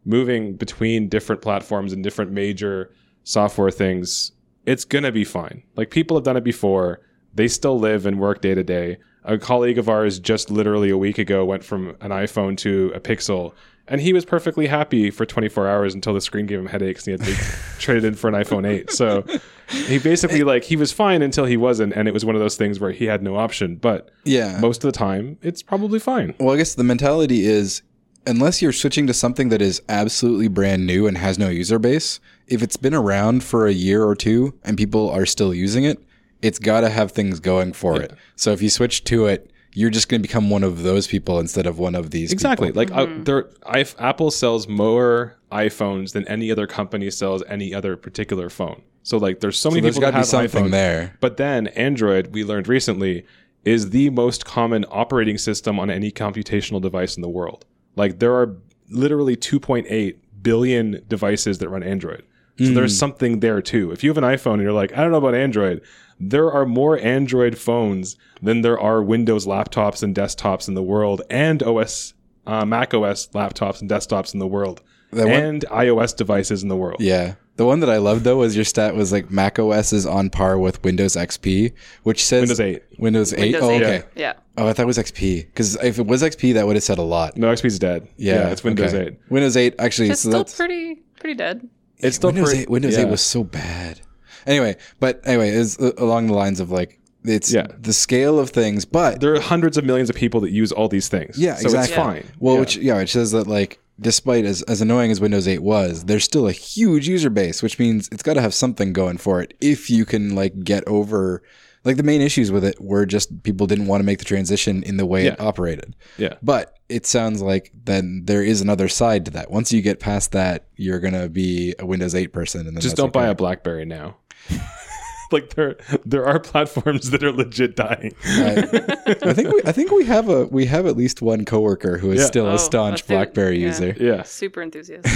moving between different platforms and different major software things, it's going to be fine. Like people have done it before; they still live and work day to day. A colleague of ours just literally a week ago went from an iPhone to a Pixel. And he was perfectly happy for 24 hours until the screen gave him headaches and he had to trade it in for an iPhone 8. So he basically like he was fine until he wasn't, and it was one of those things where he had no option. But Yeah. most of the time, it's probably fine. Well, I guess the mentality is unless you're switching to something that is absolutely brand new and has no user base, if it's been around for a year or two and people are still using it, it's got to have things going for it. So if you switch to it, you're just going to become one of those people instead of one of these Exactly. people. Like uh, there, I, Apple sells more iPhones than any other company sells any other particular phone. So like, there's so many there's people that to be have something iPhones. there. But then Android, we learned recently, is the most common operating system on any computational device in the world. Like there are literally 2.8 billion devices that run Android. So Hmm. there's something there too. If you have an iPhone and you're like, I don't know about Android, there are more Android phones than there are Windows laptops and desktops in the world, and OS, uh, Mac OS laptops and desktops in the world, That one- and iOS devices in the world. Yeah. The one that I loved though was your stat was like Mac OS is on par with Windows XP, which says Windows 8. Windows 8. Windows oh, 8. okay. Yeah. Oh, I thought it was XP because if it was XP, that would have said a lot. No, XP's dead. Yeah, it's Windows okay. 8. Windows 8 actually. It's so still that's pretty pretty dead. It's still Windows pretty- 8. Windows yeah. 8 was so bad. Anyway, but anyway, it's uh, along the lines of like it's Yeah. the scale of things, but there are hundreds of millions of people that use all these things. Yeah, so exactly. it's fine. well, Yeah. which yeah, which says that like despite as as annoying as Windows 8 was, there's still a huge user base, which means it's got to have something going for it if you can like get over. Like the main issues with it were just people didn't want to make the transition in the way it operated. yeah, But it sounds like then there is another side to that. Once you get past that, you're gonna be a Windows 8 person, and then just don't buy a BlackBerry now. like there there are platforms that are legit dying. I, I think we, I think we have a we have at least one coworker who is Yeah. still Oh, a staunch that's. BlackBerry Yeah. user. Yeah. Super enthusiast.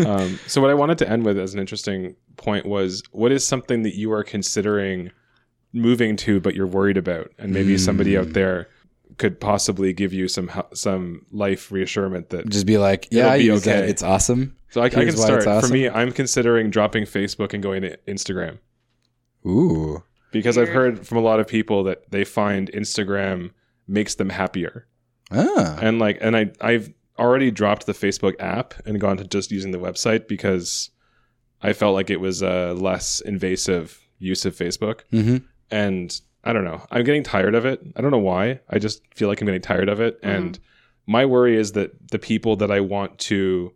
um, so what I wanted to end with as an interesting point was what is something that you are considering moving to, but you're worried about, and maybe somebody out there could possibly give you some some life reassurance that. Just be like, yeah, be use that. It's awesome. So I, I can start. it's For me, I'm considering dropping Facebook and going to Instagram. Ooh. because I've heard from a lot of people that they find Instagram makes them happier. Ah. and like and i i've already dropped the facebook app and gone to just using the website because i felt like it was a less invasive use of facebook. Hmm and i don't know. I'm getting tired of it. I don't know why. I just feel like i'm getting tired of it. And my worry is that the people that i want to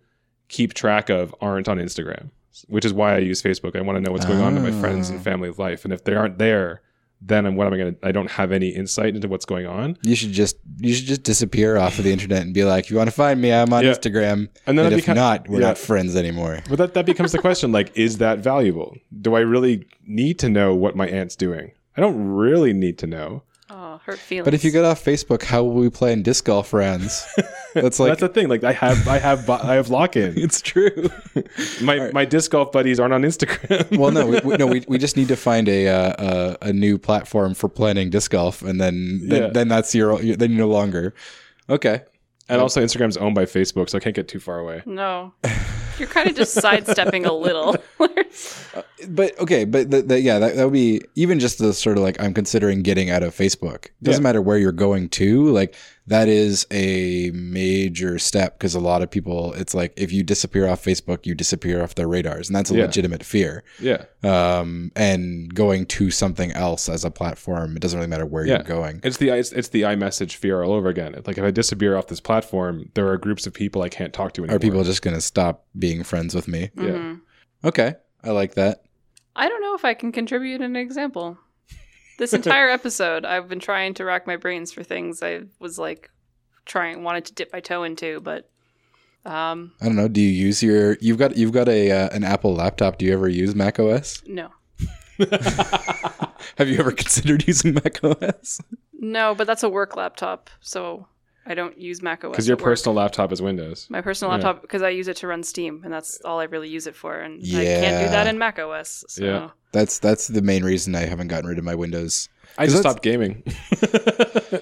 keep track of aren't on instagram which is why i use facebook i want to know what's going on in my friends and Ah. family life and if they aren't there then what am i going to i don't have any insight into what's going on You should just you should just disappear off of the internet and be like, if you want to find me, I'm on Yeah. Instagram. And then And, if beco- not, we're yeah. not friends anymore. But that, that becomes the question like, is that valuable? Do I really need to know what my aunt's doing? I don't really need to know. Oh, hurt feelings. But if you get off Facebook, how will we play in disc golf rounds? That's like That's the thing. Like I have I have I have lock in. it's true. My my disc golf buddies aren't on Instagram. well, no, we, we, no, we, we just need to find a, uh, a a new platform for planning disc golf, and then then, Yeah. then that's your then you're no longer okay. And also Instagram's owned by Facebook, so I can't get too far away. no, you're kind of just sidestepping a little. Uh, but okay, but the, the, yeah, that, that would be even just the sort of like I'm considering getting out of Facebook. Doesn't Yeah. matter where you're going to, like that is a major step because a lot of people, it's like if you disappear off Facebook, you disappear off their radars, and that's a Yeah. legitimate fear. Yeah. Um, and going to something else as a platform, it doesn't really matter where Yeah. you're going. It's the it's, it's the iMessage fear all over again. Like if I disappear off this platform, there are groups of people I can't talk to anymore. Are people just going to stop being friends with me? Yeah. Mhm. Okay, I like that. I don't know if I can contribute an example. This entire episode, I've been trying to rack my brains for things I was like trying, wanted to dip my toe into, but um, I don't know. Do you use your? You've got you've got a uh, an Apple laptop. Do you ever use Mac OS? no, Have you ever considered using Mac OS? no. But that's a work laptop, so I don't use Mac OS. Because your at work. personal laptop is Windows. my personal Yeah. laptop because I use it to run Steam, and that's all I really use it for. And I can't do that in Mac OS. So. Yeah. That's that's the main reason I haven't gotten rid of my Windows. I just 'Cause stopped gaming.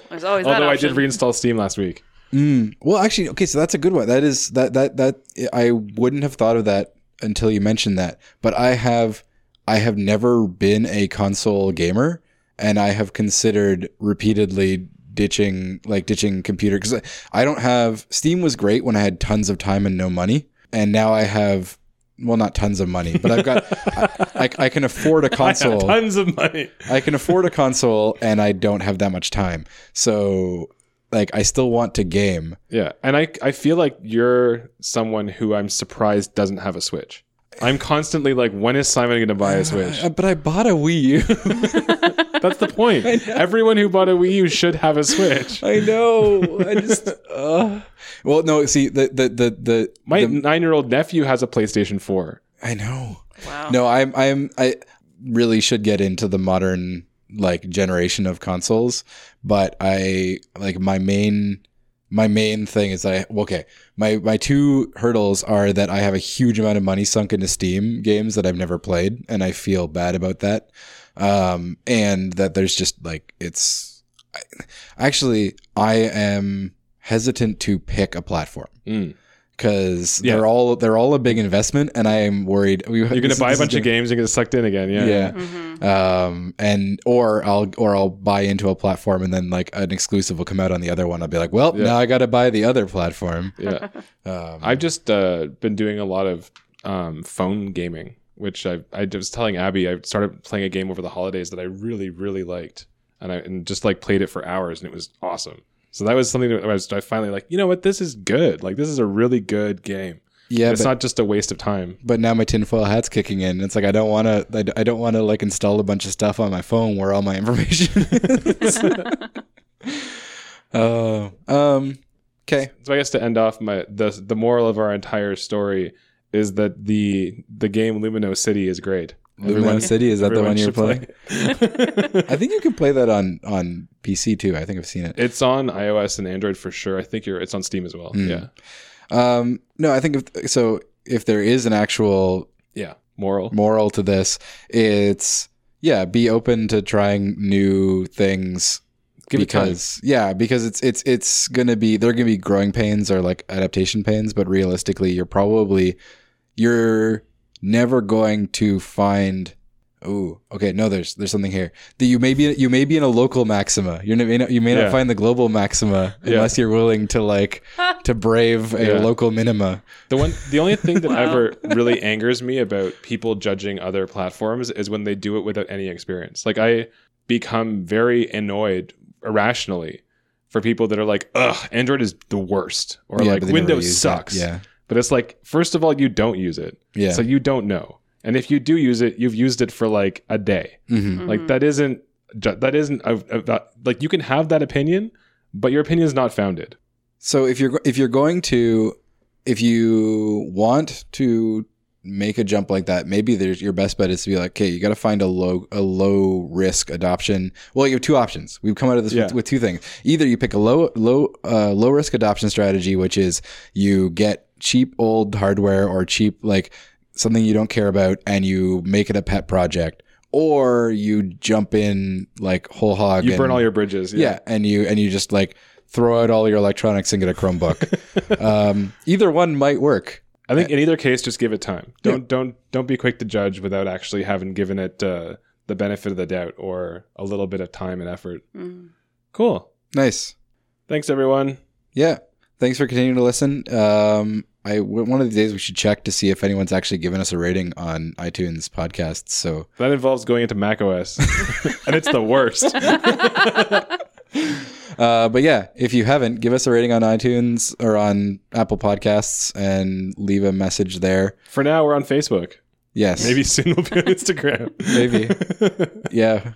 There's always that Although I did reinstall Steam last week. Mm. Well, actually, okay, so that's a good one. That is that that that I wouldn't have thought of that until you mentioned that. But I have I have never been a console gamer, and I have considered repeatedly ditching like ditching computer because I, I don't have Steam was great when I had tons of time and no money, and now I have well not tons of money, but I've got I, I, I can afford a I have console. tons of money. I can afford a console and I don't have that much time. So like I still want to game. Yeah, and I I feel like you're someone who I'm surprised doesn't have a Switch. I'm constantly like, when is Simon going to buy a Switch? Uh, But I bought a Wii U. That's the point. Everyone who bought a Wii U should have a Switch. I know. I just uh. Well, no, see the the the the My the- nine year old nephew has a PlayStation 4. I know. wow. No, I'm I'm I really should get into the modern like generation of consoles, but I like my main my main thing is I okay, my my two hurdles are that I have a huge amount of money sunk into Steam games that I've never played and I feel bad about that. Um and that there's just like it's I, actually I am hesitant to pick a platform Mm. cuz Yeah. they're all they're all a big investment and I am worried we, You're going to buy a bunch of games and get sucked in again. Yeah. yeah. Mhm. Um, and or I'll or I'll buy into a platform and then like an exclusive will come out on the other one. I'll be like, well, Yeah. now I got to buy the other platform. Yeah. Um, I've just uh, been doing a lot of um, phone gaming, which I I was telling Abby I started playing a game over the holidays that I really really liked, and I and just like played it for hours, and it was awesome. So that was something that I was I finally like, you know what, this is good. Like this is a really good game. yeah, it's but, not just a waste of time. but now my tinfoil hat's kicking in. It's like I don't want to. I, don't want to like install a bunch of stuff on my phone where all my information is. Oh, um, okay. So I guess to end off my the the moral of our entire story is that the the game Lumino City is great. Lumino City is that the one you're should play. playing? I think you can play that on on PC too. I think I've seen it. It's on iOS and Android for sure. I think you're. It's on Steam as well. Hmm. Yeah, Um, no, I think if, so. If there is an actual yeah. Moral. moral to this, it's yeah, be open to trying new things Give because yeah, because it's it's it's gonna be there are gonna be growing pains or like adaptation pains, but realistically, you're probably you're never going to find. Oh, okay. No, there's there's something here. That you may be you may be in a local maxima. You may not, you may Yeah. not find the global maxima Yeah. unless you're willing to like to brave a Yeah. local minima. The one, the only thing that Wow. ever really angers me about people judging other platforms is when they do it without any experience. Like I become very annoyed irrationally for people that are like, "Ugh, Android is the worst," or Yeah, like but they never Windows used it. sucks. Yeah, But it's like, first of all, you don't use it, yeah. so you don't know. And if you do use it, you've used it for like a day. Mhm. Like that isn't that isn't a, a, that- like you can have that opinion, but your opinion is not founded. So if you're if you're going to if you want to make a jump like that, maybe there's your best bet is to be like, okay, you got to find a low a low risk adoption. Well, you have two options. We've come out of this Yeah. with, with two things. Either you pick a low low uh, low risk adoption strategy, which is you get cheap old hardware or cheap like something you don't care about, and you make it a pet project. Or you jump in like whole hog. You burn all your bridges. yeah. and you and you just like throw out all your electronics and get a Chromebook. um, either one might work. I think in either case, just give it time. Don't don't don't be quick to judge without actually having given it uh, the benefit of the doubt or a little bit of time and effort. Mm. Cool. Nice. Thanks everyone. Yeah. Thanks for continuing to listen. Um, I one of the days we should check to see if anyone's actually given us a rating on iTunes podcasts. So That involves going into macOS, and it's the worst. Uh, but yeah, if you haven't, give us a rating on iTunes or on Apple Podcasts and leave a message there. For now, we're on Facebook. Yes. Maybe soon we'll be on Instagram. Maybe. Yeah.